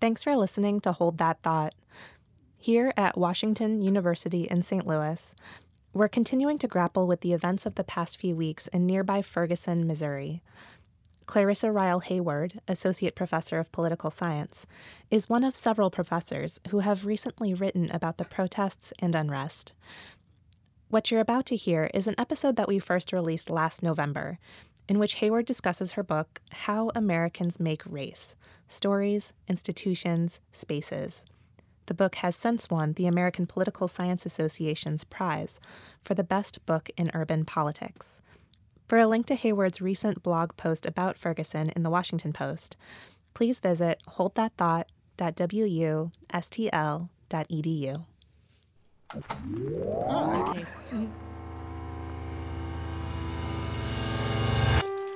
Thanks for listening to Hold That Thought. Here at Washington University in St. Louis, we're continuing to grapple with the events of the past few weeks in nearby Ferguson, Missouri. Clarissa Rile Hayward, Associate Professor of Political Science, is one of several professors who have recently written about the protests and unrest. What you're about to hear is an episode that we first released last November, in which Hayward discusses her book, How Americans Make Race Stories, Institutions, Spaces. The book has since won the American Political Science Association's prize for the best book in urban politics. For a link to Hayward's recent blog post about Ferguson in the Washington Post, please visit holdthatthought.wustl.edu. Oh, okay.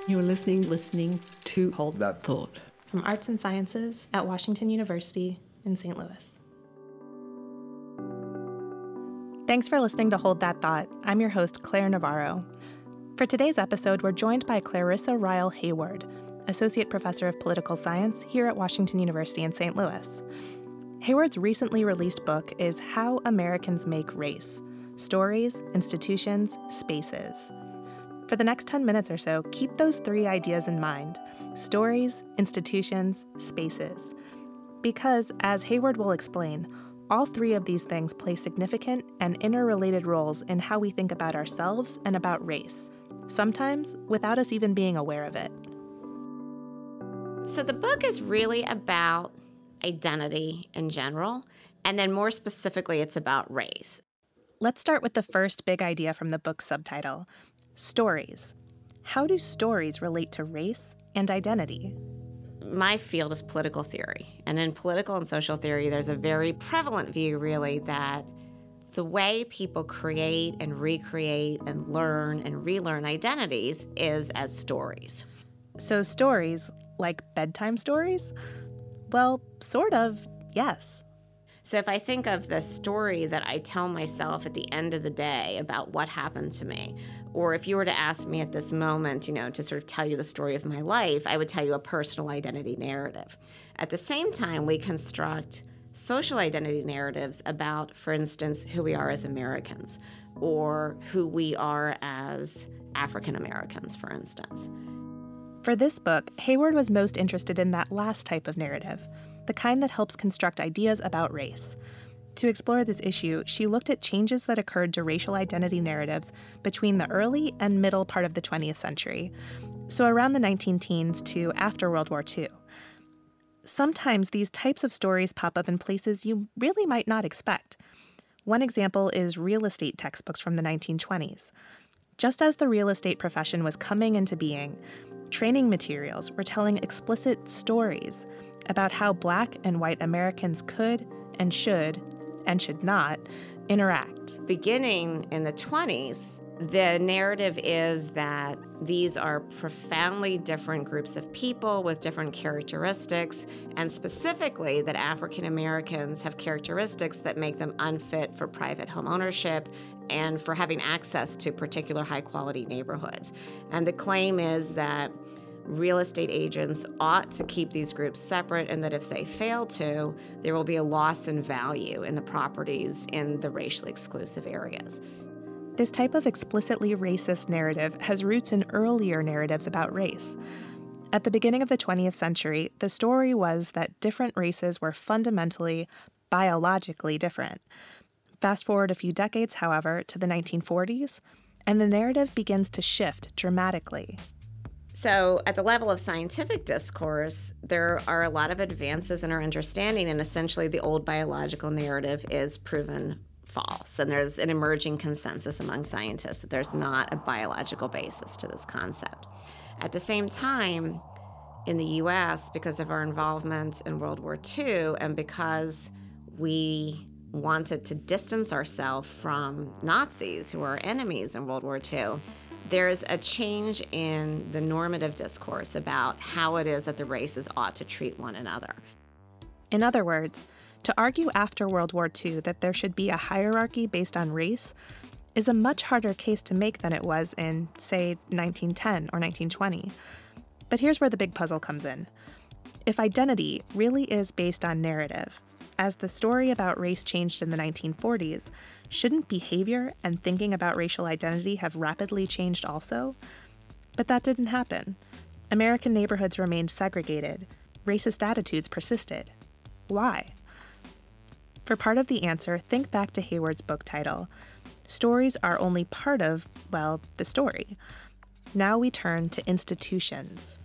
You're listening, listening to Hold That Thought from Arts and Sciences at Washington University in St. Louis. Thanks for listening to Hold That Thought. I'm your host, Claire Navarro. For today's episode, we're joined by Clarissa Rile Hayward, Associate Professor of Political Science here at Washington University in St. Louis. Hayward's recently released book is How Americans Make Race Stories, Institutions, Spaces. For the next 10 minutes or so, keep those three ideas in mind stories, institutions, spaces. Because, as Hayward will explain, all three of these things play significant and interrelated roles in how we think about ourselves and about race, sometimes without us even being aware of it. So, the book is really about identity in general, and then more specifically, it's about race. Let's start with the first big idea from the book's subtitle Stories. How do stories relate to race and identity? My field is political theory. And in political and social theory, there's a very prevalent view, really, that the way people create and recreate and learn and relearn identities is as stories. So, stories, like bedtime stories? Well, sort of, yes. So if I think of the story that I tell myself at the end of the day about what happened to me, or if you were to ask me at this moment, you know, to sort of tell you the story of my life, I would tell you a personal identity narrative. At the same time, we construct social identity narratives about, for instance, who we are as Americans or who we are as African Americans, for instance. For this book, Hayward was most interested in that last type of narrative the kind that helps construct ideas about race. To explore this issue, she looked at changes that occurred to racial identity narratives between the early and middle part of the 20th century, so around the 19 teens to after World War II. Sometimes these types of stories pop up in places you really might not expect. One example is real estate textbooks from the 1920s. Just as the real estate profession was coming into being, training materials were telling explicit stories about how black and white Americans could and should and should not interact. Beginning in the 20s, the narrative is that these are profoundly different groups of people with different characteristics, and specifically that African Americans have characteristics that make them unfit for private home ownership and for having access to particular high quality neighborhoods. And the claim is that real estate agents ought to keep these groups separate, and that if they fail to, there will be a loss in value in the properties in the racially exclusive areas. This type of explicitly racist narrative has roots in earlier narratives about race. At the beginning of the 20th century, the story was that different races were fundamentally, biologically different. Fast forward a few decades, however, to the 1940s, and the narrative begins to shift dramatically. So, at the level of scientific discourse, there are a lot of advances in our understanding, and essentially, the old biological narrative is proven false. And there's an emerging consensus among scientists that there's not a biological basis to this concept. At the same time, in the US, because of our involvement in World War II and because we wanted to distance ourselves from Nazis who were our enemies in World War II, there's a change in the normative discourse about how it is that the races ought to treat one another. In other words, to argue after World War II that there should be a hierarchy based on race is a much harder case to make than it was in, say, 1910 or 1920. But here's where the big puzzle comes in. If identity really is based on narrative, as the story about race changed in the 1940s, shouldn't behavior and thinking about racial identity have rapidly changed also? But that didn't happen. American neighborhoods remained segregated, racist attitudes persisted. Why? For part of the answer, think back to Hayward's book title. Stories are only part of, well, the story. Now we turn to institutions.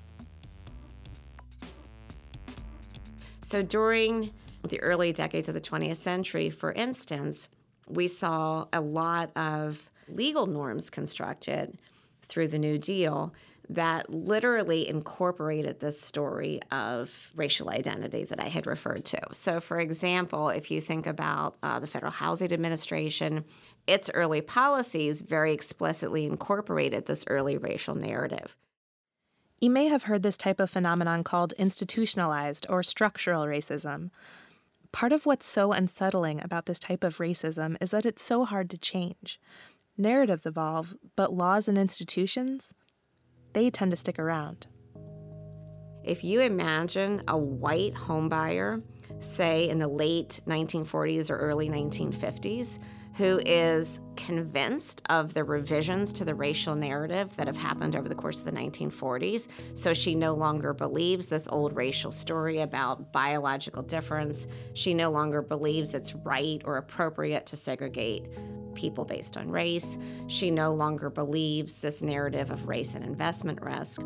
So during the early decades of the 20th century, for instance, we saw a lot of legal norms constructed through the New Deal that literally incorporated this story of racial identity that I had referred to. So, for example, if you think about uh, the Federal Housing Administration, its early policies very explicitly incorporated this early racial narrative. You may have heard this type of phenomenon called institutionalized or structural racism. Part of what's so unsettling about this type of racism is that it's so hard to change. Narratives evolve, but laws and institutions, they tend to stick around. If you imagine a white homebuyer, say in the late 1940s or early 1950s, who is convinced of the revisions to the racial narrative that have happened over the course of the 1940s. So she no longer believes this old racial story about biological difference. She no longer believes it's right or appropriate to segregate people based on race. She no longer believes this narrative of race and investment risk.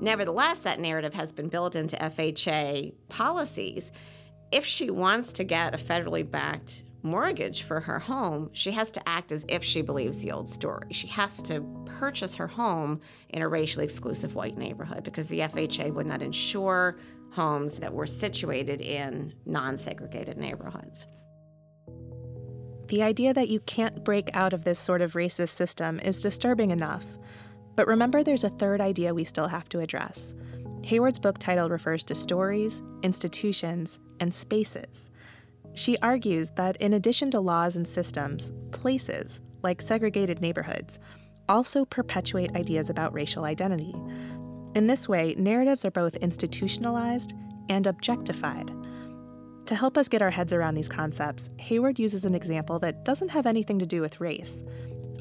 Nevertheless, that narrative has been built into FHA policies. If she wants to get a federally backed mortgage for her home, she has to act as if she believes the old story. She has to purchase her home in a racially exclusive white neighborhood because the FHA would not insure homes that were situated in non segregated neighborhoods. The idea that you can't break out of this sort of racist system is disturbing enough. But remember, there's a third idea we still have to address. Hayward's book title refers to stories, institutions, and spaces. She argues that in addition to laws and systems, places, like segregated neighborhoods, also perpetuate ideas about racial identity. In this way, narratives are both institutionalized and objectified. To help us get our heads around these concepts, Hayward uses an example that doesn't have anything to do with race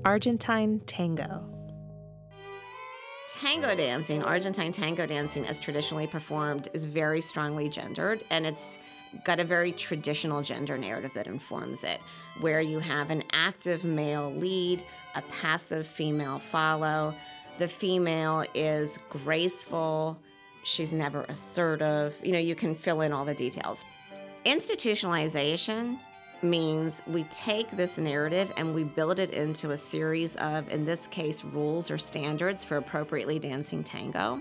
Argentine tango. Tango dancing, Argentine tango dancing, as traditionally performed, is very strongly gendered, and it's got a very traditional gender narrative that informs it, where you have an active male lead, a passive female follow. The female is graceful, she's never assertive. You know, you can fill in all the details. Institutionalization means we take this narrative and we build it into a series of, in this case, rules or standards for appropriately dancing tango.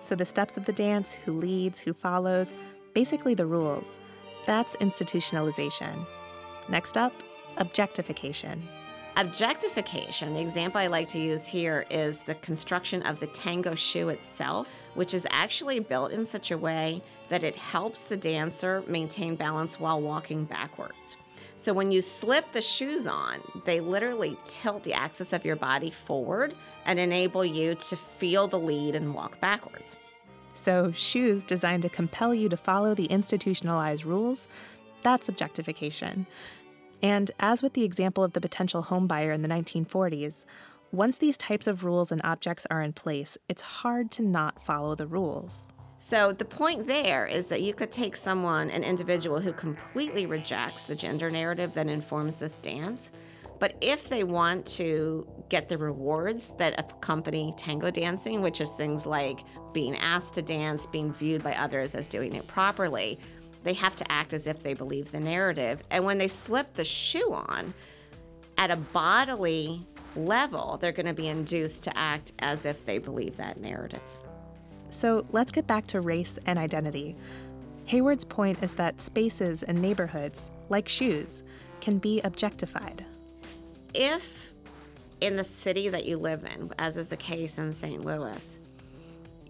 So the steps of the dance, who leads, who follows, basically the rules. That's institutionalization. Next up, objectification. Objectification, the example I like to use here is the construction of the tango shoe itself, which is actually built in such a way that it helps the dancer maintain balance while walking backwards. So when you slip the shoes on, they literally tilt the axis of your body forward and enable you to feel the lead and walk backwards. So, shoes designed to compel you to follow the institutionalized rules, that's objectification. And as with the example of the potential homebuyer in the 1940s, once these types of rules and objects are in place, it's hard to not follow the rules. So, the point there is that you could take someone, an individual who completely rejects the gender narrative that informs this dance, but if they want to get the rewards that accompany tango dancing, which is things like being asked to dance, being viewed by others as doing it properly, they have to act as if they believe the narrative. And when they slip the shoe on, at a bodily level, they're going to be induced to act as if they believe that narrative. So let's get back to race and identity. Hayward's point is that spaces and neighborhoods, like shoes, can be objectified if in the city that you live in, as is the case in St. Louis,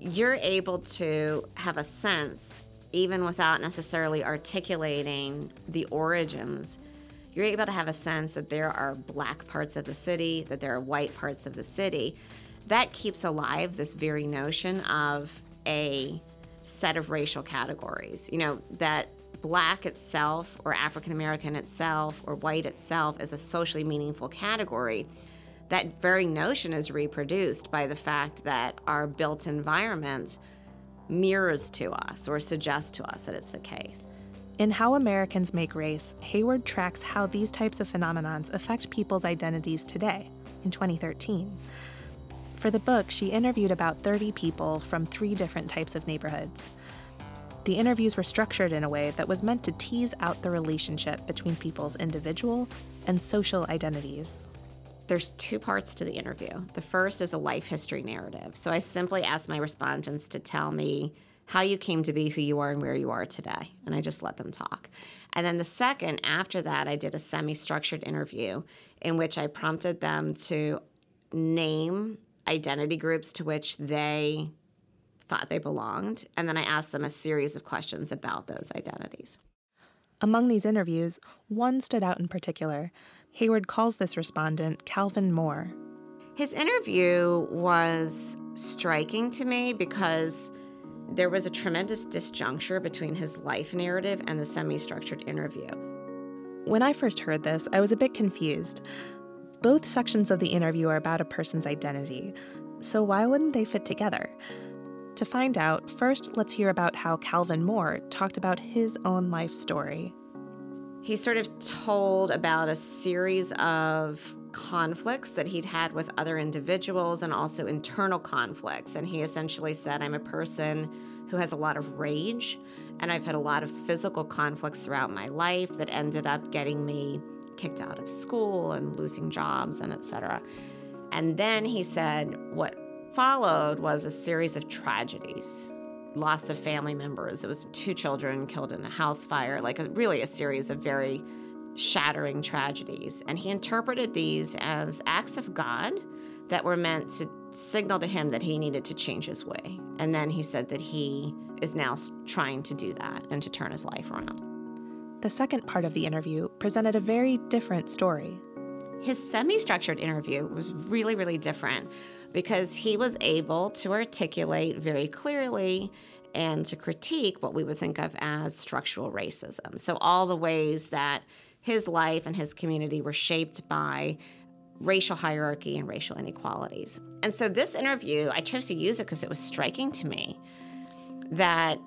you're able to have a sense, even without necessarily articulating the origins, you're able to have a sense that there are black parts of the city, that there are white parts of the city. That keeps alive this very notion of a set of racial categories. You know, that black itself or African American itself or white itself as a socially meaningful category. That very notion is reproduced by the fact that our built environment mirrors to us or suggests to us that it's the case. In How Americans Make Race, Hayward tracks how these types of phenomenons affect people's identities today, in 2013. For the book, she interviewed about 30 people from three different types of neighborhoods. The interviews were structured in a way that was meant to tease out the relationship between people's individual and social identities. There's two parts to the interview. The first is a life history narrative. So I simply asked my respondents to tell me how you came to be who you are and where you are today. And I just let them talk. And then the second, after that, I did a semi structured interview in which I prompted them to name identity groups to which they thought they belonged. And then I asked them a series of questions about those identities. Among these interviews, one stood out in particular. Hayward calls this respondent Calvin Moore. His interview was striking to me because there was a tremendous disjuncture between his life narrative and the semi structured interview. When I first heard this, I was a bit confused. Both sections of the interview are about a person's identity, so why wouldn't they fit together? To find out, first let's hear about how Calvin Moore talked about his own life story. He sort of told about a series of conflicts that he'd had with other individuals and also internal conflicts. And he essentially said, I'm a person who has a lot of rage, and I've had a lot of physical conflicts throughout my life that ended up getting me kicked out of school and losing jobs and etc. And then he said what followed was a series of tragedies loss of family members. It was two children killed in a house fire, like a, really a series of very shattering tragedies. And he interpreted these as acts of God that were meant to signal to him that he needed to change his way. And then he said that he is now trying to do that and to turn his life around. The second part of the interview presented a very different story. His semi structured interview was really, really different because he was able to articulate very clearly and to critique what we would think of as structural racism. So, all the ways that his life and his community were shaped by racial hierarchy and racial inequalities. And so, this interview, I chose to use it because it was striking to me that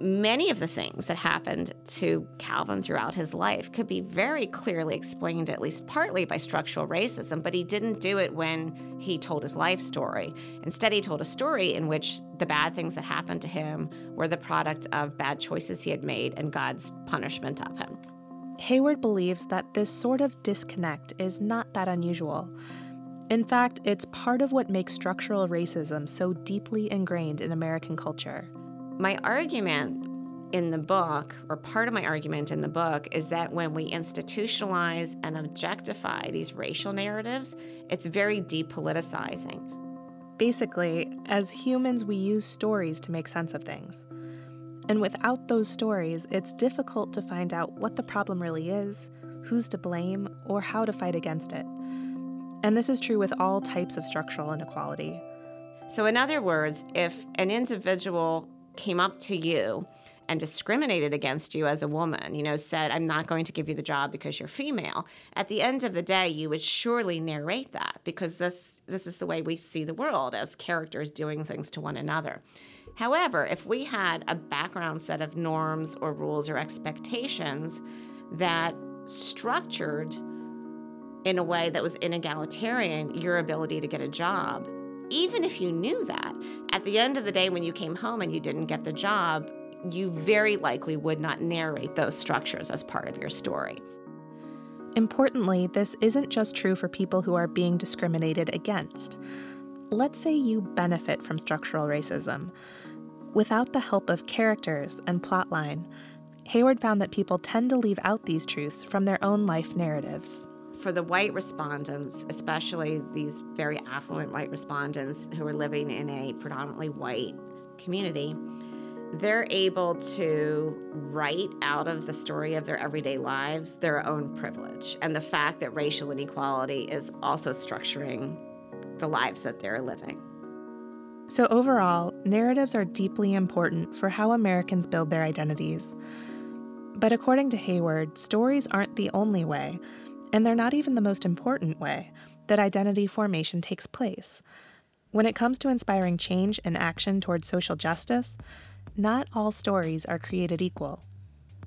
many of the things that happened to Calvin throughout his life could be very clearly explained, at least partly, by structural racism, but he didn't do it when he told his life story. Instead, he told a story in which the bad things that happened to him were the product of bad choices he had made and God's punishment of him. Hayward believes that this sort of disconnect is not that unusual. In fact, it's part of what makes structural racism so deeply ingrained in American culture. My argument in the book, or part of my argument in the book, is that when we institutionalize and objectify these racial narratives, it's very depoliticizing. Basically, as humans, we use stories to make sense of things. And without those stories, it's difficult to find out what the problem really is, who's to blame, or how to fight against it. And this is true with all types of structural inequality. So, in other words, if an individual came up to you and discriminated against you as a woman, you know, said, I'm not going to give you the job because you're female, at the end of the day, you would surely narrate that because this, this is the way we see the world as characters doing things to one another. However, if we had a background set of norms or rules or expectations that structured in a way that was inegalitarian your ability to get a job, even if you knew that, at the end of the day, when you came home and you didn't get the job, you very likely would not narrate those structures as part of your story. Importantly, this isn't just true for people who are being discriminated against. Let's say you benefit from structural racism. Without the help of characters and plotline, Hayward found that people tend to leave out these truths from their own life narratives for the white respondents, especially these very affluent white respondents who are living in a predominantly white community, they're able to write out of the story of their everyday lives their own privilege and the fact that racial inequality is also structuring the lives that they're living. So, overall, narratives are deeply important for how Americans build their identities. But according to Hayward, stories aren't the only way, and they're not even the most important way, that identity formation takes place. When it comes to inspiring change and action towards social justice, not all stories are created equal.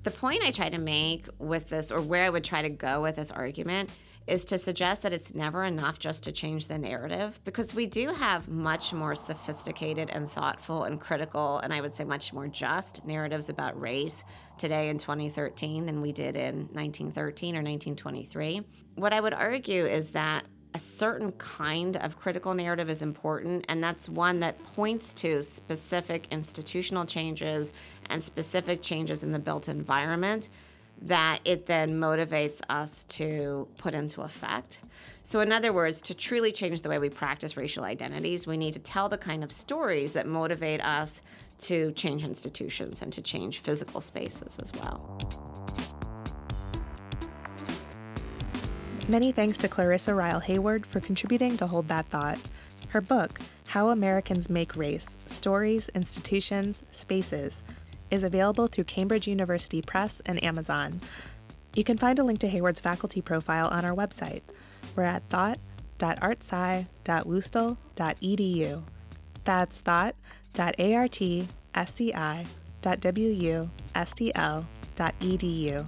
The point I try to make with this, or where I would try to go with this argument, is to suggest that it's never enough just to change the narrative because we do have much more sophisticated and thoughtful and critical, and I would say much more just narratives about race today in 2013 than we did in 1913 or 1923. What I would argue is that a certain kind of critical narrative is important, and that's one that points to specific institutional changes and specific changes in the built environment that it then motivates us to put into effect. So, in other words, to truly change the way we practice racial identities, we need to tell the kind of stories that motivate us to change institutions and to change physical spaces as well. Many thanks to Clarissa Rile Hayward for contributing to Hold That Thought. Her book, How Americans Make Race Stories, Institutions, Spaces, is available through Cambridge University Press and Amazon. You can find a link to Hayward's faculty profile on our website. We're at thought.artsci.wustl.edu. That's thought.artsci.wustl.edu.